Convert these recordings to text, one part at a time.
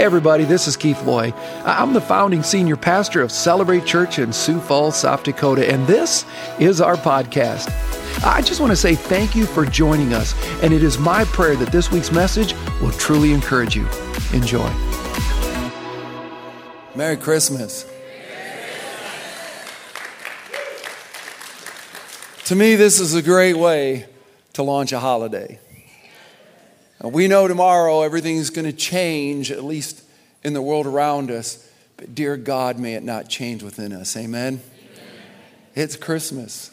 Everybody, this is Keith Loy. I'm the founding senior pastor of Celebrate Church in Sioux Falls, South Dakota, and this is our podcast. I just want to say thank you for joining us, and it is my prayer that this week's message will truly encourage you. Enjoy. Merry Christmas. To me, this is a great way to launch a holiday. We know tomorrow everything's going to change, at least in the world around us. But dear God, may it not change within us. Amen? Amen. It's Christmas,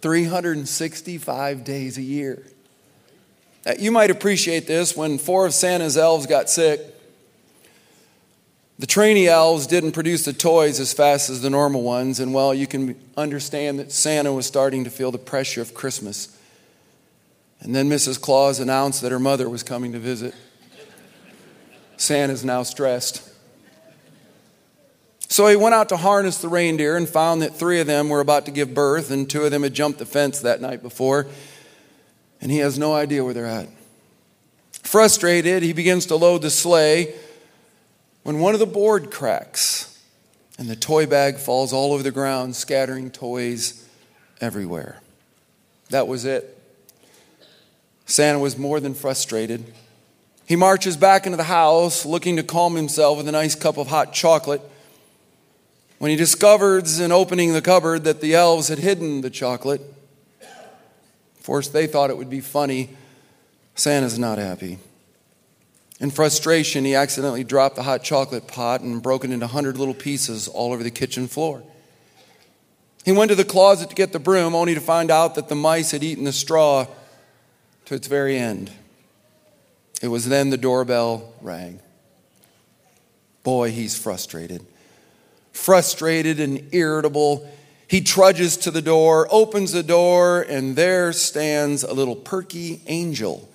365 days a year. You might appreciate this when four of Santa's elves got sick. The trainee elves didn't produce the toys as fast as the normal ones, and well, you can understand that Santa was starting to feel the pressure of Christmas. And then Mrs. Claus announced that her mother was coming to visit. Santa's now stressed. So he went out to harness the reindeer and found that three of them were about to give birth, and two of them had jumped the fence that night before, and he has no idea where they're at. Frustrated, he begins to load the sleigh when one of the board cracks and the toy bag falls all over the ground, scattering toys everywhere. That was it. Santa was more than frustrated. He marches back into the house looking to calm himself with a nice cup of hot chocolate when he discovers in opening the cupboard that the elves had hidden the chocolate. Of course, they thought it would be funny. Santa's not happy. In frustration, he accidentally dropped the hot chocolate pot and broke it into a hundred little pieces all over the kitchen floor. He went to the closet to get the broom, only to find out that the mice had eaten the straw to its very end. It was then the doorbell rang. Boy, he's frustrated. Frustrated and irritable. He trudges to the door, opens the door, and there stands a little perky angel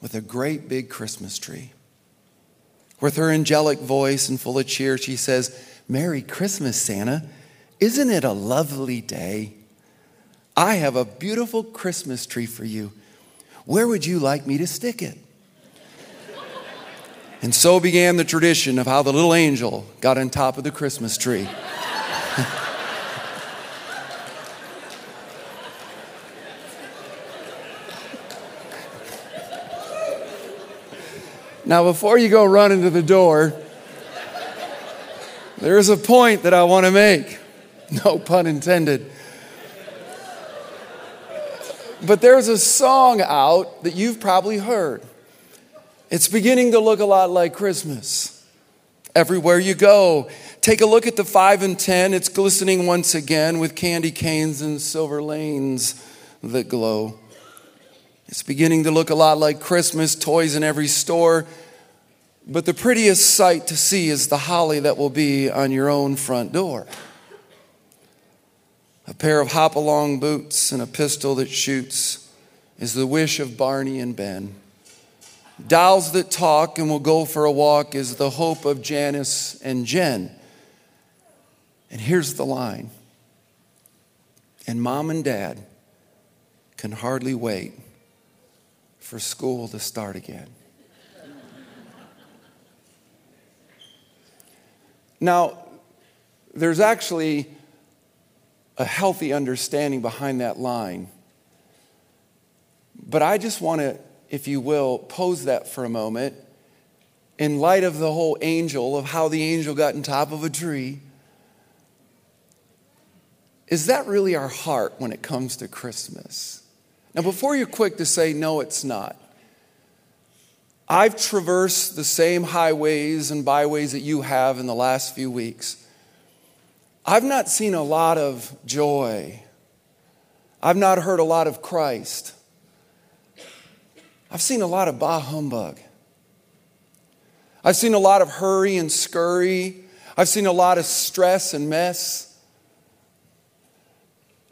with a great big Christmas tree. With her angelic voice and full of cheer, she says, Merry Christmas, Santa. Isn't it a lovely day? I have a beautiful Christmas tree for you. Where would you like me to stick it? And so began the tradition of how the little angel got on top of the Christmas tree. now, before you go running to the door, there's a point that I want to make. No pun intended. But there's a song out that you've probably heard. It's beginning to look a lot like Christmas. Everywhere you go, take a look at the 5 and 10. It's glistening once again with candy canes and silver lanes that glow. It's beginning to look a lot like Christmas, toys in every store. But the prettiest sight to see is the holly that will be on your own front door a pair of hop along boots, and a pistol that shoots is the wish of Barney and Ben. Dolls that talk and will go for a walk is the hope of Janice and Jen. And here's the line and mom and dad can hardly wait for school to start again. Now, there's actually a healthy understanding behind that line. But I just want to, if you will, pose that for a moment in light of the whole angel, of how the angel got on top of a tree. Is that really our heart when it comes to Christmas? Now, before you're quick to say, no, it's not, I've traversed the same highways and byways that you have in the last few weeks. I've not seen a lot of joy. I've not heard a lot of Christ. I've seen a lot of bah humbug. I've seen a lot of hurry and scurry. I've seen a lot of stress and mess.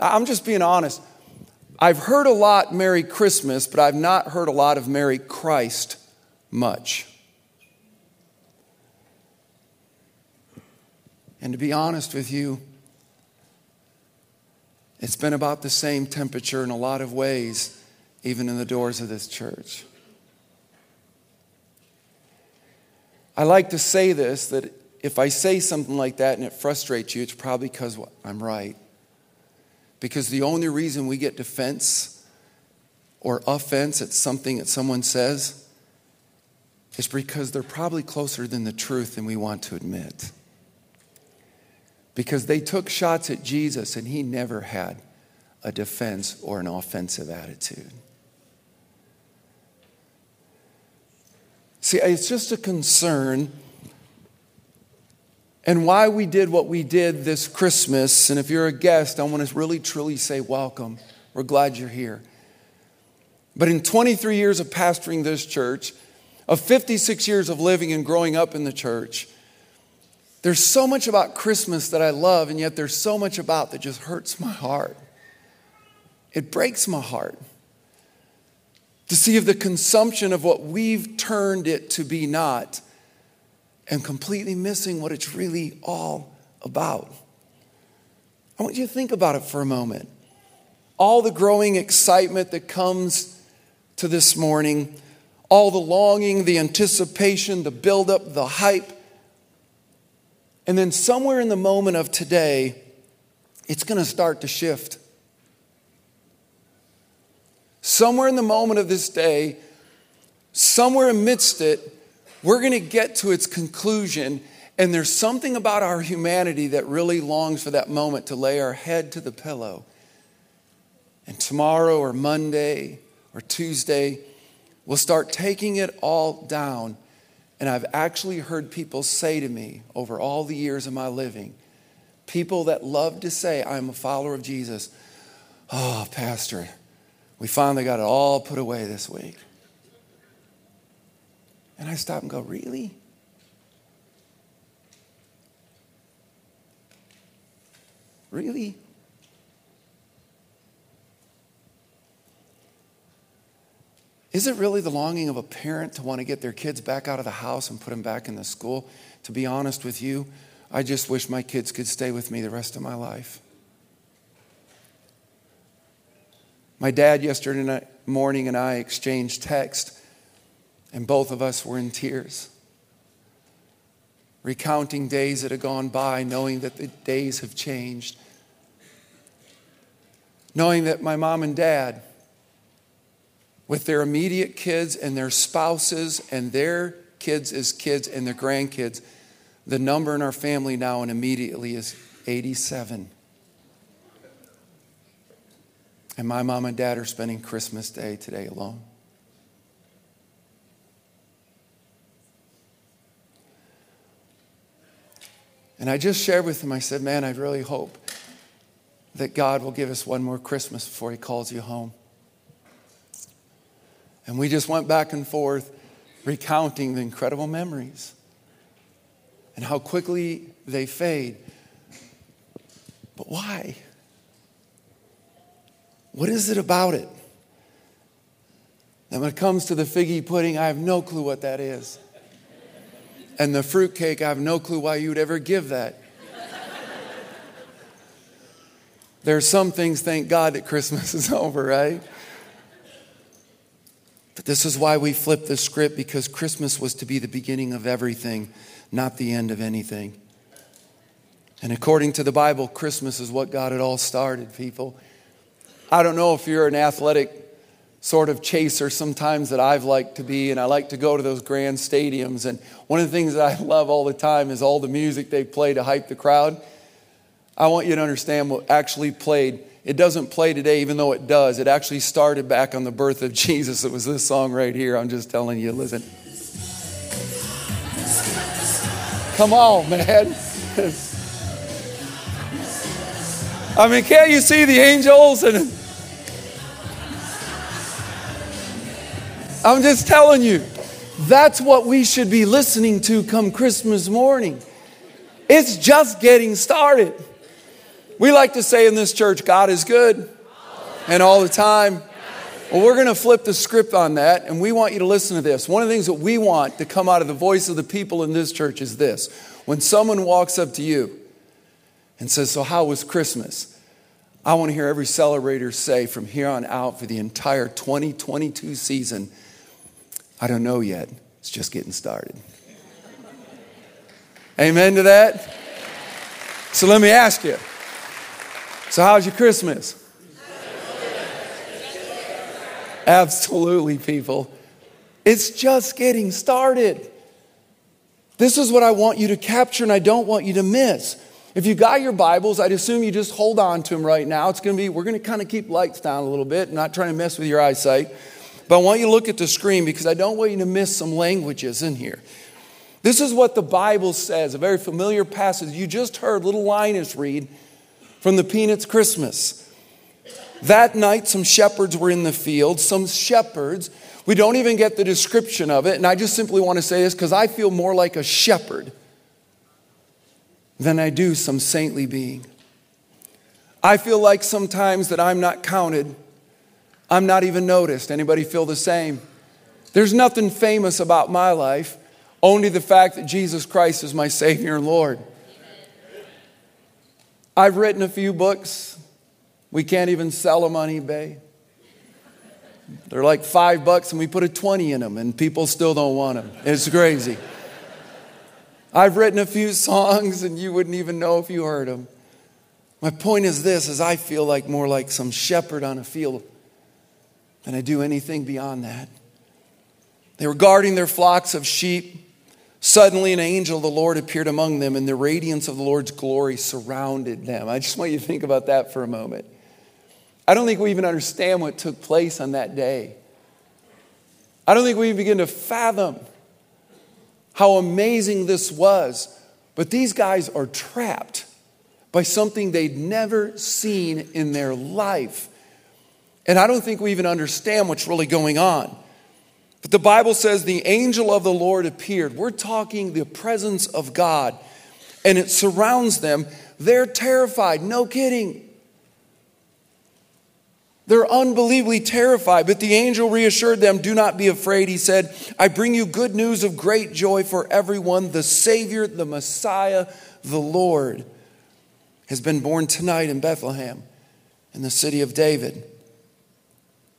I'm just being honest. I've heard a lot Merry Christmas, but I've not heard a lot of Merry Christ much. And to be honest with you, it's been about the same temperature in a lot of ways, even in the doors of this church. I like to say this that if I say something like that and it frustrates you, it's probably because I'm right. Because the only reason we get defense or offense at something that someone says is because they're probably closer than the truth than we want to admit. Because they took shots at Jesus and he never had a defense or an offensive attitude. See, it's just a concern and why we did what we did this Christmas. And if you're a guest, I want to really truly say welcome. We're glad you're here. But in 23 years of pastoring this church, of 56 years of living and growing up in the church, there's so much about Christmas that I love, and yet there's so much about that just hurts my heart. It breaks my heart to see of the consumption of what we've turned it to be not and completely missing what it's really all about. I want you to think about it for a moment. All the growing excitement that comes to this morning, all the longing, the anticipation, the buildup, the hype. And then somewhere in the moment of today, it's going to start to shift. Somewhere in the moment of this day, somewhere amidst it, we're going to get to its conclusion. And there's something about our humanity that really longs for that moment to lay our head to the pillow. And tomorrow or Monday or Tuesday, we'll start taking it all down. And I've actually heard people say to me over all the years of my living, people that love to say, I'm a follower of Jesus, oh, Pastor, we finally got it all put away this week. And I stop and go, Really? Really? Is it really the longing of a parent to want to get their kids back out of the house and put them back in the school? To be honest with you, I just wish my kids could stay with me the rest of my life. My dad yesterday morning and I exchanged text and both of us were in tears, recounting days that had gone by, knowing that the days have changed, knowing that my mom and dad, with their immediate kids and their spouses and their kids as kids and their grandkids, the number in our family now and immediately is 87. And my mom and dad are spending Christmas Day today alone. And I just shared with him, I said, Man, I really hope that God will give us one more Christmas before He calls you home. And we just went back and forth recounting the incredible memories and how quickly they fade. But why? What is it about it? And when it comes to the figgy pudding, I have no clue what that is. And the fruitcake, I have no clue why you would ever give that. there are some things, thank God, that Christmas is over, right? But this is why we flip the script because Christmas was to be the beginning of everything, not the end of anything. And according to the Bible, Christmas is what got it all started, people. I don't know if you're an athletic sort of chaser sometimes that I've liked to be, and I like to go to those grand stadiums. And one of the things that I love all the time is all the music they play to hype the crowd. I want you to understand what actually played. It doesn't play today, even though it does. It actually started back on the birth of Jesus. It was this song right here. I'm just telling you, listen. Come on, man. I mean, can't you see the angels and I'm just telling you, that's what we should be listening to come Christmas morning. It's just getting started. We like to say in this church, God is good and all the time. Well, we're going to flip the script on that, and we want you to listen to this. One of the things that we want to come out of the voice of the people in this church is this when someone walks up to you and says, So, how was Christmas? I want to hear every celebrator say from here on out for the entire 2022 season, I don't know yet. It's just getting started. Amen to that? So let me ask you. So, how's your Christmas? Absolutely, people. It's just getting started. This is what I want you to capture and I don't want you to miss. If you got your Bibles, I'd assume you just hold on to them right now. It's going to be, we're going to kind of keep lights down a little bit, not trying to mess with your eyesight. But I want you to look at the screen because I don't want you to miss some languages in here. This is what the Bible says, a very familiar passage. You just heard little Linus read from the Peanuts Christmas. That night, some shepherds were in the field. Some shepherds, we don't even get the description of it. And I just simply want to say this because I feel more like a shepherd than I do some saintly being. I feel like sometimes that I'm not counted, I'm not even noticed. Anybody feel the same? There's nothing famous about my life, only the fact that Jesus Christ is my Savior and Lord. I've written a few books. We can't even sell them on eBay. They're like five bucks, and we put a 20 in them, and people still don't want them. It's crazy. I've written a few songs, and you wouldn't even know if you heard them. My point is this is I feel like more like some shepherd on a field than I do anything beyond that. They were guarding their flocks of sheep. Suddenly, an angel of the Lord appeared among them, and the radiance of the Lord's glory surrounded them. I just want you to think about that for a moment. I don't think we even understand what took place on that day. I don't think we begin to fathom how amazing this was. But these guys are trapped by something they'd never seen in their life. And I don't think we even understand what's really going on. But the Bible says the angel of the Lord appeared. We're talking the presence of God, and it surrounds them. They're terrified, no kidding. They're unbelievably terrified, but the angel reassured them, Do not be afraid. He said, I bring you good news of great joy for everyone. The Savior, the Messiah, the Lord, has been born tonight in Bethlehem, in the city of David.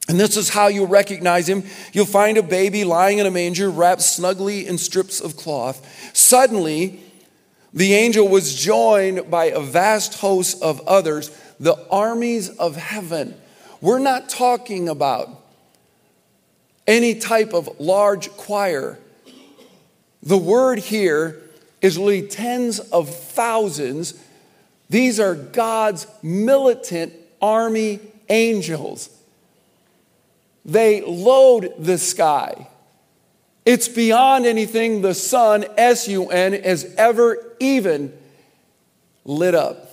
And this is how you'll recognize him. You'll find a baby lying in a manger, wrapped snugly in strips of cloth. Suddenly, the angel was joined by a vast host of others, the armies of heaven we're not talking about any type of large choir. The word here is literally tens of thousands. These are God's militant army angels. They load the sky. It's beyond anything the sun, S U N, has ever even lit up.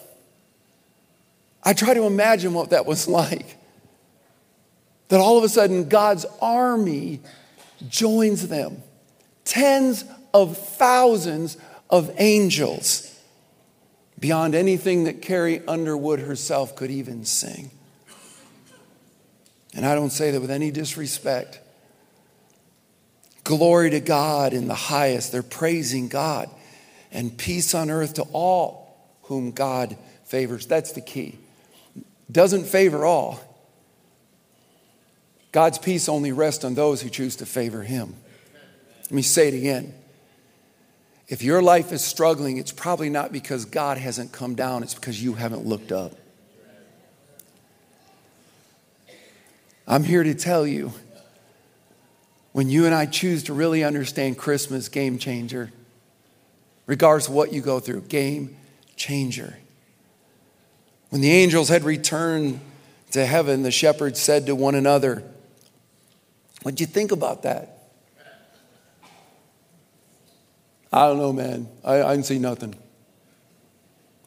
I try to imagine what that was like that all of a sudden God's army joins them. Tens of thousands of angels, beyond anything that Carrie Underwood herself could even sing. And I don't say that with any disrespect. Glory to God in the highest. They're praising God. And peace on earth to all whom God favors. That's the key. Doesn't favor all, God's peace only rests on those who choose to favor Him. Let me say it again. If your life is struggling, it's probably not because God hasn't come down, it's because you haven't looked up. I'm here to tell you when you and I choose to really understand Christmas, game changer, regardless of what you go through, game changer. When the angels had returned to heaven, the shepherds said to one another, What'd you think about that? I don't know, man. I, I didn't see nothing.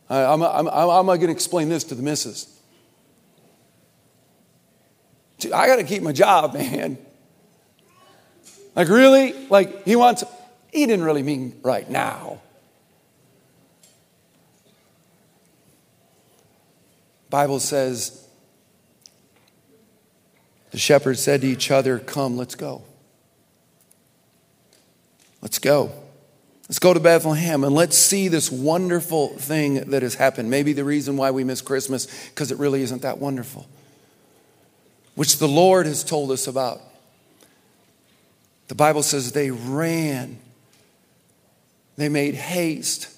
I, I'm, I'm, how am I going to explain this to the missus? I got to keep my job, man. Like, really? Like, he wants, he didn't really mean right now. Bible says the shepherds said to each other, Come, let's go. Let's go. Let's go to Bethlehem and let's see this wonderful thing that has happened. Maybe the reason why we miss Christmas, because it really isn't that wonderful, which the Lord has told us about. The Bible says they ran. They made haste.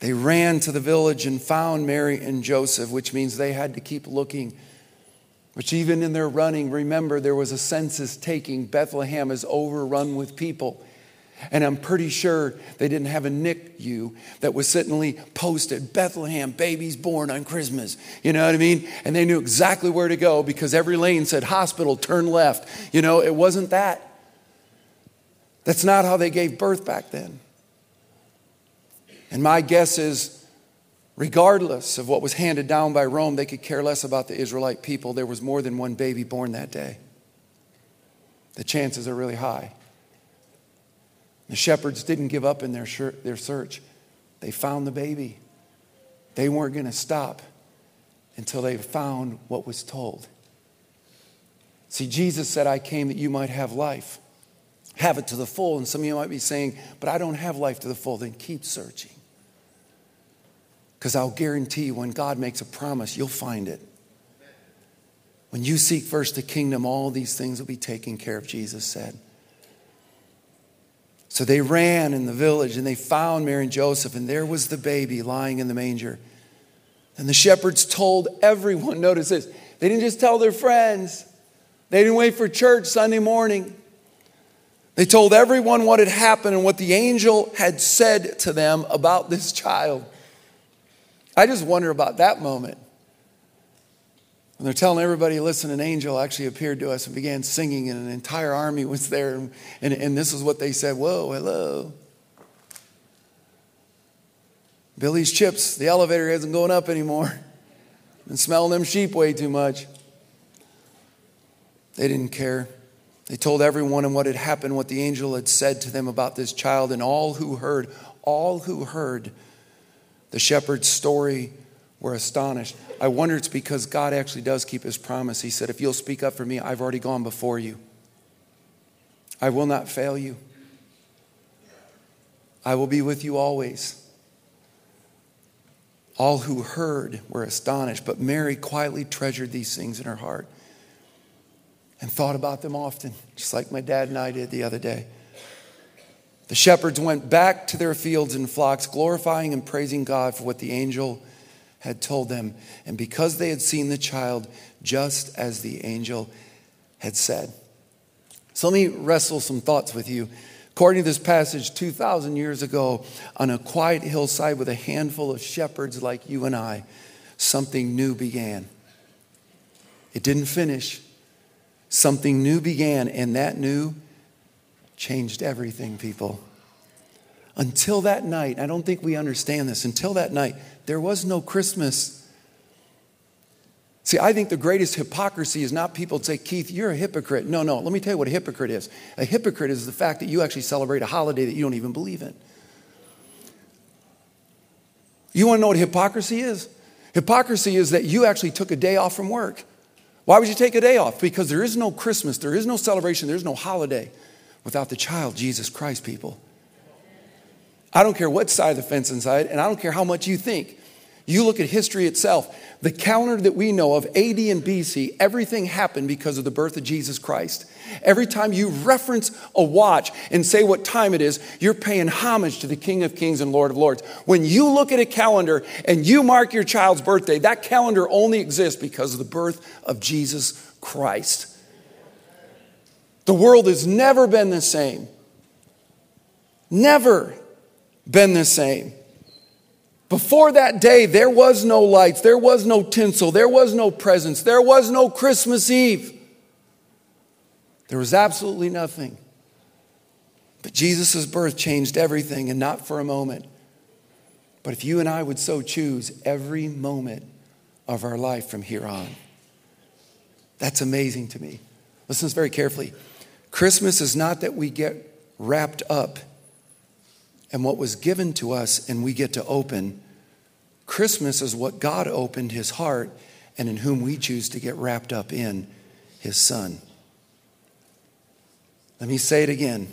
They ran to the village and found Mary and Joseph, which means they had to keep looking. Which, even in their running, remember there was a census taking. Bethlehem is overrun with people. And I'm pretty sure they didn't have a NICU that was sittingly posted Bethlehem, babies born on Christmas. You know what I mean? And they knew exactly where to go because every lane said hospital, turn left. You know, it wasn't that. That's not how they gave birth back then. And my guess is, regardless of what was handed down by Rome, they could care less about the Israelite people. There was more than one baby born that day. The chances are really high. The shepherds didn't give up in their, their search. They found the baby. They weren't going to stop until they found what was told. See, Jesus said, I came that you might have life, have it to the full. And some of you might be saying, but I don't have life to the full. Then keep searching. Because I'll guarantee you, when God makes a promise, you'll find it. When you seek first the kingdom, all these things will be taken care of, Jesus said. So they ran in the village and they found Mary and Joseph, and there was the baby lying in the manger. And the shepherds told everyone, notice this, they didn't just tell their friends, they didn't wait for church Sunday morning. They told everyone what had happened and what the angel had said to them about this child. I just wonder about that moment. When they're telling everybody, listen, an angel actually appeared to us and began singing, and an entire army was there. And, and, and this is what they said Whoa, hello. Billy's chips, the elevator isn't going up anymore. Been smelling them sheep way too much. They didn't care. They told everyone and what had happened, what the angel had said to them about this child, and all who heard, all who heard the shepherd's story were astonished. I wonder it's because God actually does keep his promise. He said, If you'll speak up for me, I've already gone before you. I will not fail you. I will be with you always. All who heard were astonished, but Mary quietly treasured these things in her heart and thought about them often, just like my dad and I did the other day. The shepherds went back to their fields and flocks, glorifying and praising God for what the angel had told them, and because they had seen the child just as the angel had said. So let me wrestle some thoughts with you. According to this passage, 2,000 years ago, on a quiet hillside with a handful of shepherds like you and I, something new began. It didn't finish. Something new began, and that new changed everything, people. Until that night, I don't think we understand this. Until that night, there was no Christmas. See, I think the greatest hypocrisy is not people say, Keith, you're a hypocrite. No, no, let me tell you what a hypocrite is. A hypocrite is the fact that you actually celebrate a holiday that you don't even believe in. You want to know what hypocrisy is? Hypocrisy is that you actually took a day off from work. Why would you take a day off? Because there is no Christmas, there is no celebration, there is no holiday without the child, Jesus Christ, people. I don't care what side of the fence inside, and I don't care how much you think. You look at history itself. The calendar that we know of, AD and BC, everything happened because of the birth of Jesus Christ. Every time you reference a watch and say what time it is, you're paying homage to the King of Kings and Lord of Lords. When you look at a calendar and you mark your child's birthday, that calendar only exists because of the birth of Jesus Christ. The world has never been the same. Never been the same. Before that day, there was no lights, there was no tinsel, there was no presents, there was no Christmas Eve. There was absolutely nothing. But Jesus' birth changed everything, and not for a moment. But if you and I would so choose every moment of our life from here on, that's amazing to me. Listen very carefully. Christmas is not that we get wrapped up and what was given to us and we get to open. Christmas is what God opened his heart and in whom we choose to get wrapped up in his son. Let me say it again.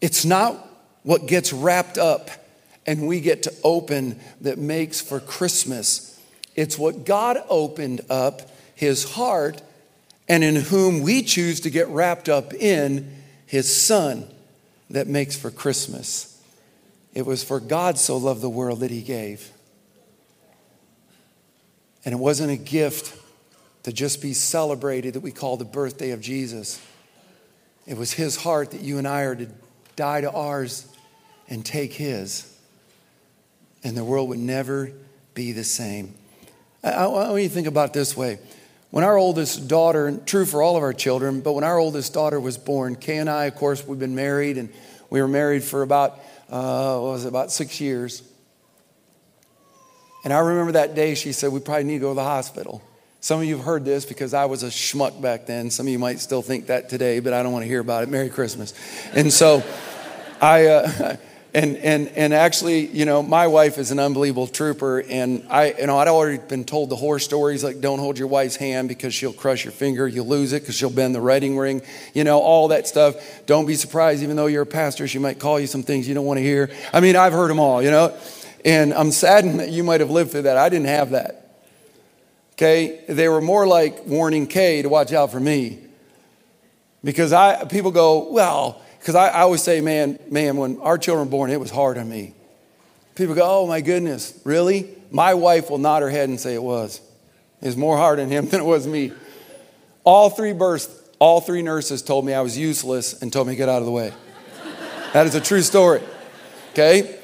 It's not what gets wrapped up and we get to open that makes for Christmas. It's what God opened up his heart and in whom we choose to get wrapped up in his son. That makes for Christmas. It was for God so loved the world that he gave. And it wasn't a gift to just be celebrated that we call the birthday of Jesus. It was his heart that you and I are to die to ours and take his. And the world would never be the same. I, I want you to think about this way. When our oldest daughter, and true for all of our children, but when our oldest daughter was born, Kay and I, of course, we've been married, and we were married for about, uh, what was it, about six years. And I remember that day she said, We probably need to go to the hospital. Some of you have heard this because I was a schmuck back then. Some of you might still think that today, but I don't want to hear about it. Merry Christmas. And so I, uh, and, and, and actually, you know, my wife is an unbelievable trooper. And I, you know, I'd already been told the horror stories like don't hold your wife's hand because she'll crush your finger. You'll lose it because she'll bend the wedding ring. You know, all that stuff. Don't be surprised, even though you're a pastor, she might call you some things you don't want to hear. I mean, I've heard them all, you know. And I'm saddened that you might have lived through that. I didn't have that. Okay? They were more like warning Kay to watch out for me. Because I people go, well, because I, I, always say, man, man, when our children were born, it was hard on me. People go, oh my goodness, really? My wife will nod her head and say it was. It was more hard on him than it was me. All three births, all three nurses told me I was useless and told me to get out of the way. that is a true story. Okay?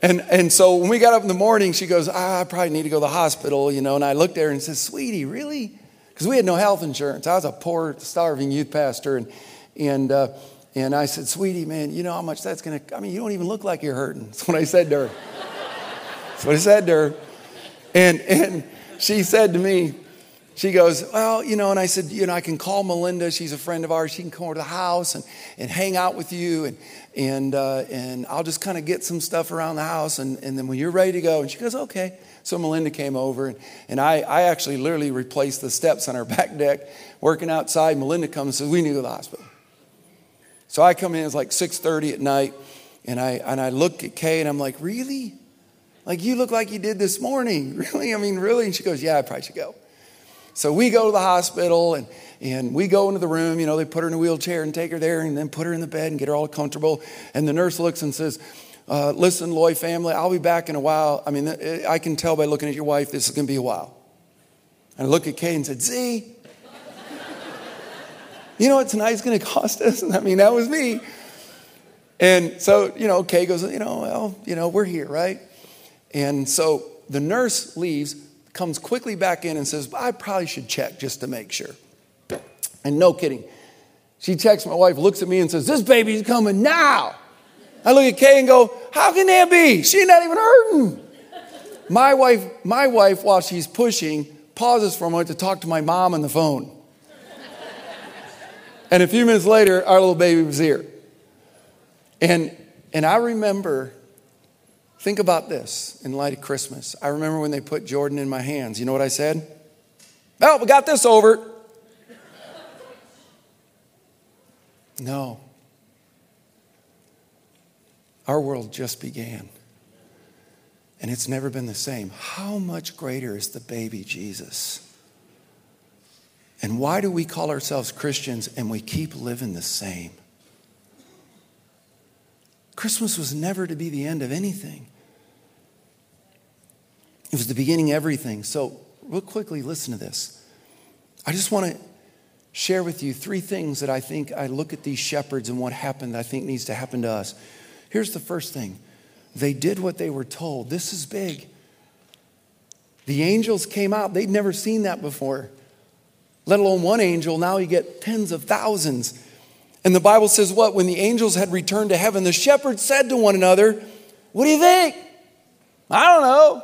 And, and so when we got up in the morning, she goes, ah, I probably need to go to the hospital, you know. And I looked at her and said, Sweetie, really? Because we had no health insurance. I was a poor, starving youth pastor. And, and, uh, and I said, Sweetie, man, you know how much that's going to, I mean, you don't even look like you're hurting. That's what I said to her. That's what I said to her. And, and she said to me, she goes, Well, you know, and I said, You know, I can call Melinda. She's a friend of ours. She can come over to the house and, and hang out with you. And, and, uh, and I'll just kind of get some stuff around the house. And, and then when you're ready to go, and she goes, Okay. So Melinda came over, and, and I, I actually literally replaced the steps on our back deck, working outside. Melinda comes and says, We need to go to the hospital. So I come in, it's like 6:30 at night, and I and I look at Kay and I'm like, really? Like you look like you did this morning. Really? I mean, really? And she goes, Yeah, I probably should go. So we go to the hospital and and we go into the room, you know, they put her in a wheelchair and take her there and then put her in the bed and get her all comfortable. And the nurse looks and says, uh, listen, Loy family, I'll be back in a while. I mean, I can tell by looking at your wife, this is going to be a while. And I look at Kay and said, Z, you know what tonight's going to cost us? I mean, that was me. And so, you know, Kay goes, you know, well, you know, we're here, right? And so the nurse leaves, comes quickly back in and says, I probably should check just to make sure. And no kidding. She checks my wife, looks at me and says, This baby's coming now. I look at Kay and go, How can that be? She's not even hurting. My wife, my wife, while she's pushing, pauses for a moment to talk to my mom on the phone. And a few minutes later, our little baby was here. And, and I remember, think about this in light of Christmas. I remember when they put Jordan in my hands. You know what I said? Well, we got this over. No. Our world just began. And it's never been the same. How much greater is the baby Jesus? And why do we call ourselves Christians and we keep living the same? Christmas was never to be the end of anything. It was the beginning of everything. So, real quickly, listen to this. I just want to share with you three things that I think I look at these shepherds and what happened that I think needs to happen to us. Here's the first thing they did what they were told. This is big. The angels came out, they'd never seen that before let alone one angel. Now you get tens of thousands. And the Bible says what? When the angels had returned to heaven, the shepherds said to one another, What do you think? I don't know.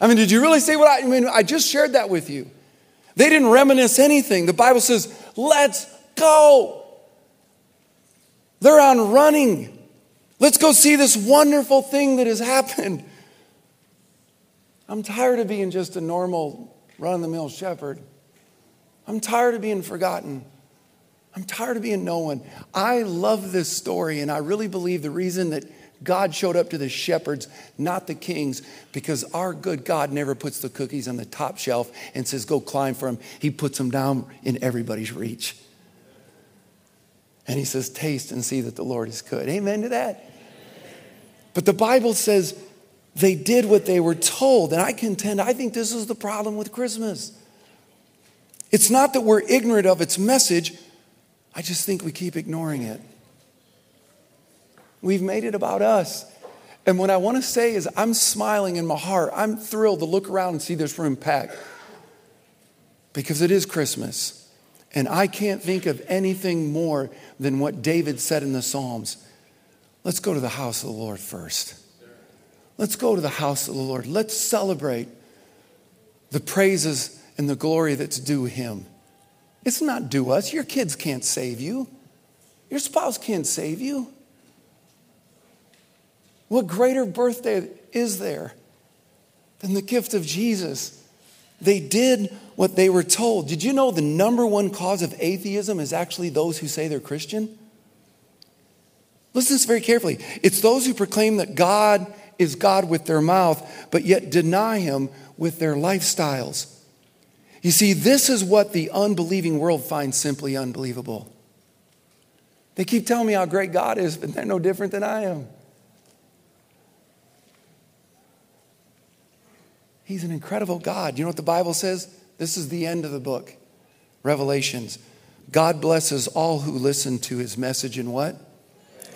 I mean, did you really say what I, I mean? I just shared that with you. They didn't reminisce anything. The Bible says, Let's go. They're on running. Let's go see this wonderful thing that has happened. I'm tired of being just a normal run of the mill shepherd. I'm tired of being forgotten. I'm tired of being known. I love this story, and I really believe the reason that God showed up to the shepherds, not the kings, because our good God never puts the cookies on the top shelf and says, Go climb for them. He puts them down in everybody's reach. And he says, Taste and see that the Lord is good. Amen to that. But the Bible says they did what they were told. And I contend, I think this is the problem with Christmas. It's not that we're ignorant of its message, I just think we keep ignoring it. We've made it about us. And what I want to say is, I'm smiling in my heart. I'm thrilled to look around and see this room packed because it is Christmas. And I can't think of anything more than what David said in the Psalms. Let's go to the house of the Lord first. Let's go to the house of the Lord. Let's celebrate the praises and the glory that's due Him. It's not due us. Your kids can't save you, your spouse can't save you. What greater birthday is there than the gift of Jesus? They did what they were told. Did you know the number one cause of atheism is actually those who say they're Christian? Listen to this very carefully. It's those who proclaim that God is God with their mouth, but yet deny Him with their lifestyles. You see, this is what the unbelieving world finds simply unbelievable. They keep telling me how great God is, but they're no different than I am. He's an incredible God. You know what the Bible says? This is the end of the book, Revelations. God blesses all who listen to his message and what?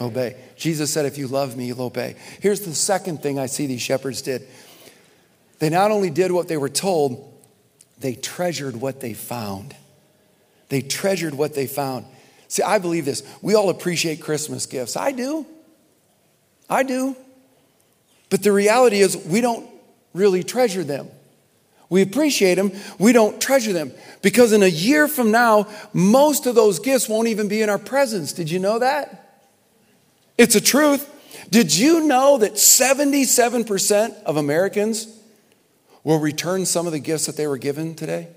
Obey. Jesus said, If you love me, you'll obey. Here's the second thing I see these shepherds did. They not only did what they were told, they treasured what they found. They treasured what they found. See, I believe this. We all appreciate Christmas gifts. I do. I do. But the reality is, we don't really treasure them. We appreciate them, we don't treasure them. Because in a year from now, most of those gifts won't even be in our presence. Did you know that? It's a truth. Did you know that 77% of Americans will return some of the gifts that they were given today?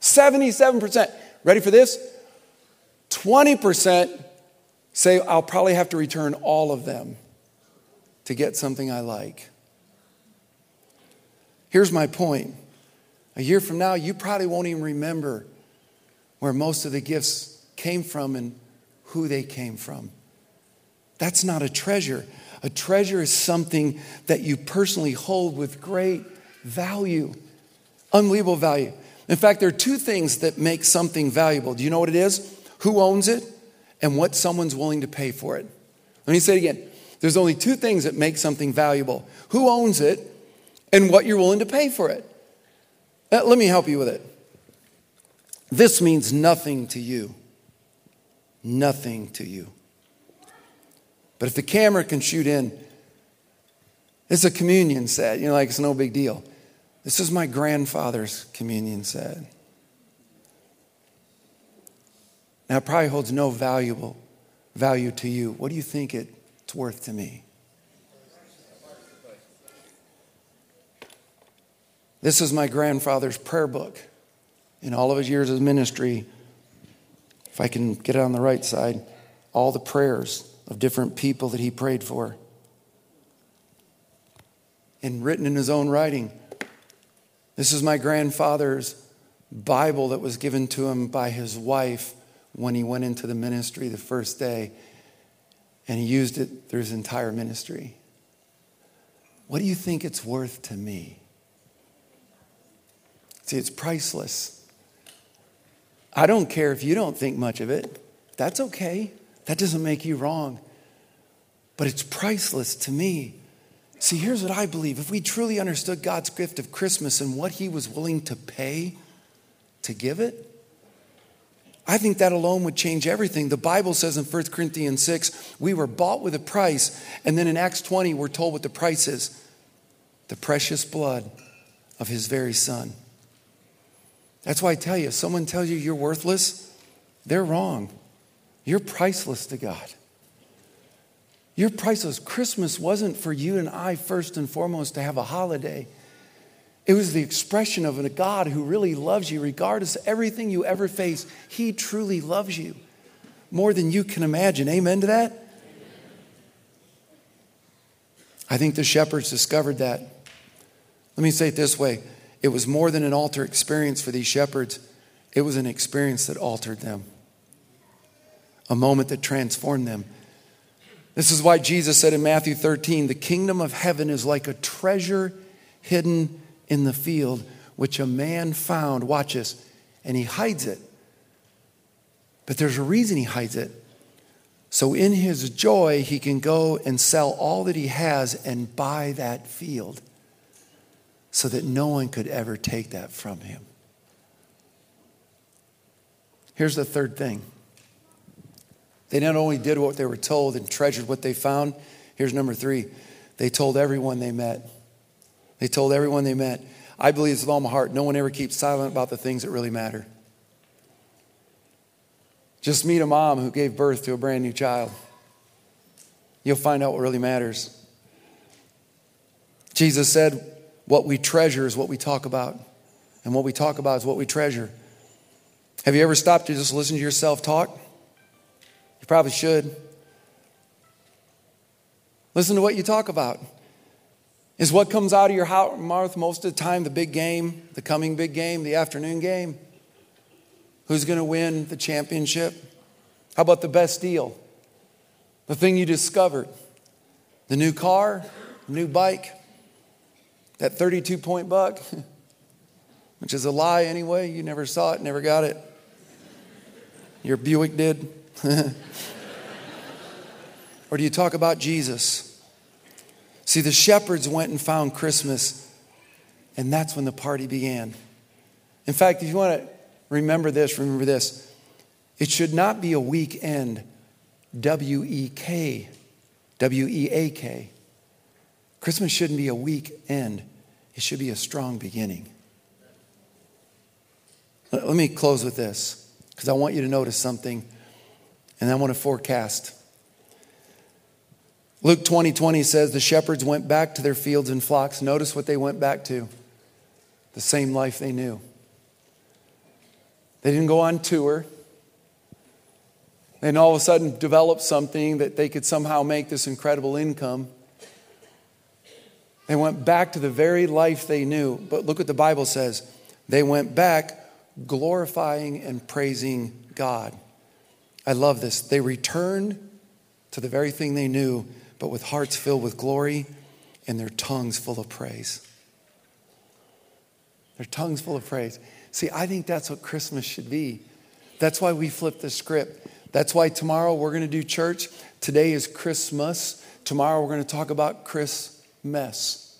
77%. Ready for this? 20% say, I'll probably have to return all of them to get something I like. Here's my point. A year from now, you probably won't even remember where most of the gifts came from and who they came from. That's not a treasure. A treasure is something that you personally hold with great value, unbelievable value. In fact, there are two things that make something valuable. Do you know what it is? Who owns it and what someone's willing to pay for it. Let me say it again. There's only two things that make something valuable who owns it and what you're willing to pay for it. Uh, let me help you with it. This means nothing to you. Nothing to you. But if the camera can shoot in, it's a communion set. You know, like it's no big deal. This is my grandfather's communion set. Now, it probably holds no valuable value to you. What do you think it's worth to me? This is my grandfather's prayer book. In all of his years of ministry, if I can get it on the right side, all the prayers of different people that he prayed for. And written in his own writing. This is my grandfather's Bible that was given to him by his wife when he went into the ministry the first day. And he used it through his entire ministry. What do you think it's worth to me? See, it's priceless. I don't care if you don't think much of it. That's okay. That doesn't make you wrong. But it's priceless to me. See, here's what I believe. If we truly understood God's gift of Christmas and what He was willing to pay to give it, I think that alone would change everything. The Bible says in 1 Corinthians 6, we were bought with a price. And then in Acts 20, we're told what the price is the precious blood of His very Son. That's why I tell you, if someone tells you you're worthless, they're wrong. You're priceless to God. You're priceless. Christmas wasn't for you and I, first and foremost, to have a holiday. It was the expression of a God who really loves you, regardless of everything you ever face. He truly loves you more than you can imagine. Amen to that? I think the shepherds discovered that. Let me say it this way it was more than an altar experience for these shepherds, it was an experience that altered them. A moment that transformed them. This is why Jesus said in Matthew 13, the kingdom of heaven is like a treasure hidden in the field, which a man found, watch this, and he hides it. But there's a reason he hides it. So in his joy, he can go and sell all that he has and buy that field so that no one could ever take that from him. Here's the third thing they not only did what they were told and treasured what they found, here's number three they told everyone they met. They told everyone they met. I believe with all my heart, no one ever keeps silent about the things that really matter. Just meet a mom who gave birth to a brand new child. You'll find out what really matters. Jesus said, What we treasure is what we talk about, and what we talk about is what we treasure. Have you ever stopped to just listen to yourself talk? You probably should. Listen to what you talk about. Is what comes out of your mouth most of the time the big game, the coming big game, the afternoon game? Who's going to win the championship? How about the best deal? The thing you discovered? The new car, new bike, that 32 point buck, which is a lie anyway. You never saw it, never got it. Your Buick did. or do you talk about Jesus? See, the shepherds went and found Christmas, and that's when the party began. In fact, if you want to remember this, remember this. It should not be a weekend, W E K, W E A K. Christmas shouldn't be a weekend, it should be a strong beginning. Let me close with this because I want you to notice something and I want to forecast. Luke 20 20 says the shepherds went back to their fields and flocks. Notice what they went back to the same life they knew. They didn't go on tour. They and all of a sudden develop something that they could somehow make this incredible income. They went back to the very life they knew. But look what the Bible says. They went back glorifying and praising God. I love this. They returned to the very thing they knew, but with hearts filled with glory and their tongues full of praise. Their tongues full of praise. See, I think that's what Christmas should be. That's why we flip the script. That's why tomorrow we're going to do church. Today is Christmas. Tomorrow we're going to talk about Christmas.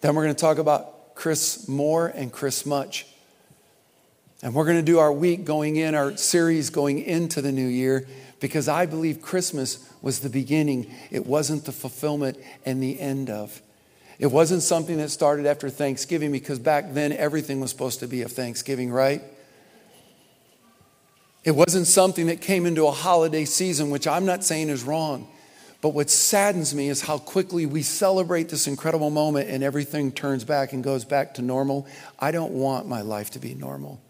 Then we're going to talk about Chris more and Chris much. And we're going to do our week going in, our series going into the new year, because I believe Christmas was the beginning. It wasn't the fulfillment and the end of. It wasn't something that started after Thanksgiving, because back then everything was supposed to be of Thanksgiving, right? It wasn't something that came into a holiday season, which I'm not saying is wrong. But what saddens me is how quickly we celebrate this incredible moment and everything turns back and goes back to normal. I don't want my life to be normal.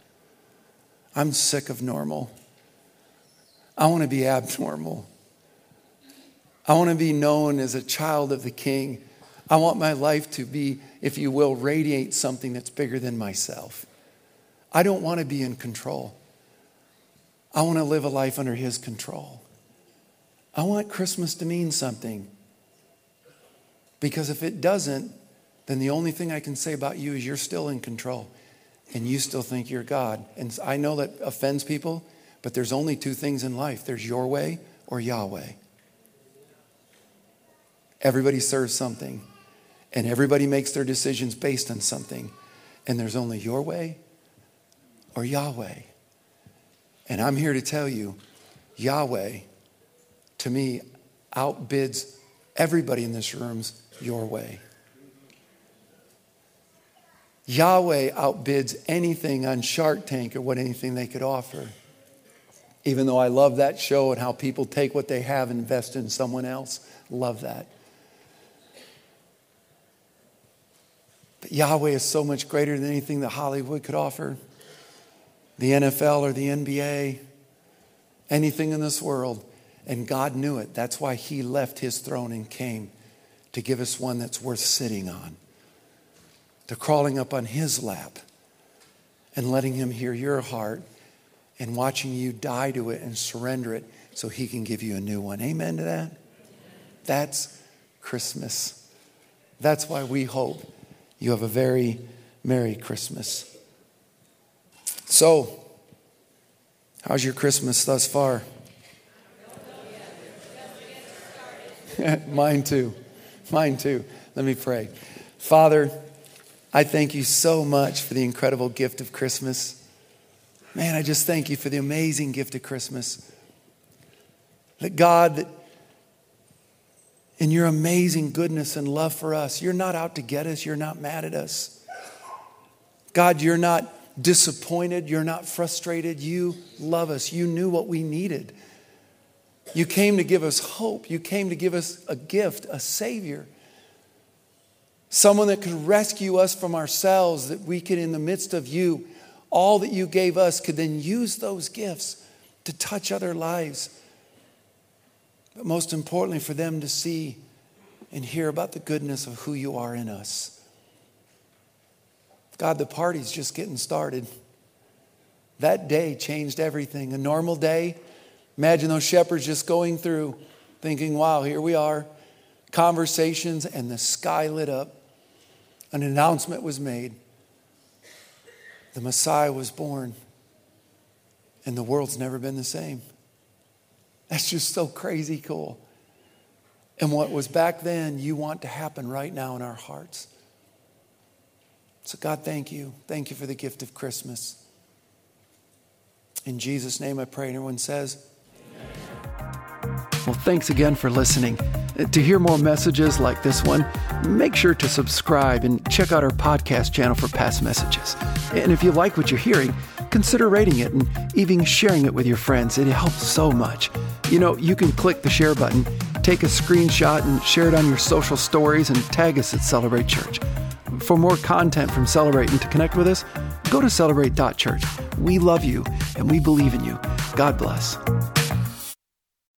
I'm sick of normal. I want to be abnormal. I want to be known as a child of the King. I want my life to be, if you will, radiate something that's bigger than myself. I don't want to be in control. I want to live a life under His control. I want Christmas to mean something. Because if it doesn't, then the only thing I can say about you is you're still in control and you still think you're God. And I know that offends people, but there's only two things in life there's your way or Yahweh. Everybody serves something, and everybody makes their decisions based on something. And there's only your way or Yahweh. And I'm here to tell you, Yahweh, to me, outbids everybody in this room's your way. Yahweh outbids anything on Shark Tank or what anything they could offer. Even though I love that show and how people take what they have and invest in someone else. Love that. But Yahweh is so much greater than anything that Hollywood could offer, the NFL or the NBA, anything in this world. And God knew it. That's why He left His throne and came to give us one that's worth sitting on to crawling up on his lap and letting him hear your heart and watching you die to it and surrender it so he can give you a new one. Amen to that? That's Christmas. That's why we hope you have a very Merry Christmas. So, how's your Christmas thus far? Mine too. Mine too. Let me pray. Father, I thank you so much for the incredible gift of Christmas. Man, I just thank you for the amazing gift of Christmas. That God, that in your amazing goodness and love for us, you're not out to get us, you're not mad at us. God, you're not disappointed, you're not frustrated, you love us. You knew what we needed. You came to give us hope, you came to give us a gift, a Savior. Someone that could rescue us from ourselves, that we could, in the midst of you, all that you gave us, could then use those gifts to touch other lives. But most importantly, for them to see and hear about the goodness of who you are in us. God, the party's just getting started. That day changed everything. A normal day, imagine those shepherds just going through, thinking, wow, here we are. Conversations, and the sky lit up. An announcement was made the Messiah was born, and the world's never been the same. That's just so crazy cool. And what was back then, you want to happen right now in our hearts. So, God, thank you. Thank you for the gift of Christmas. In Jesus' name I pray. And everyone says, Well, thanks again for listening. Uh, to hear more messages like this one, make sure to subscribe and check out our podcast channel for past messages. And if you like what you're hearing, consider rating it and even sharing it with your friends. It helps so much. You know, you can click the share button, take a screenshot, and share it on your social stories and tag us at Celebrate Church. For more content from Celebrate and to connect with us, go to celebrate.church. We love you and we believe in you. God bless.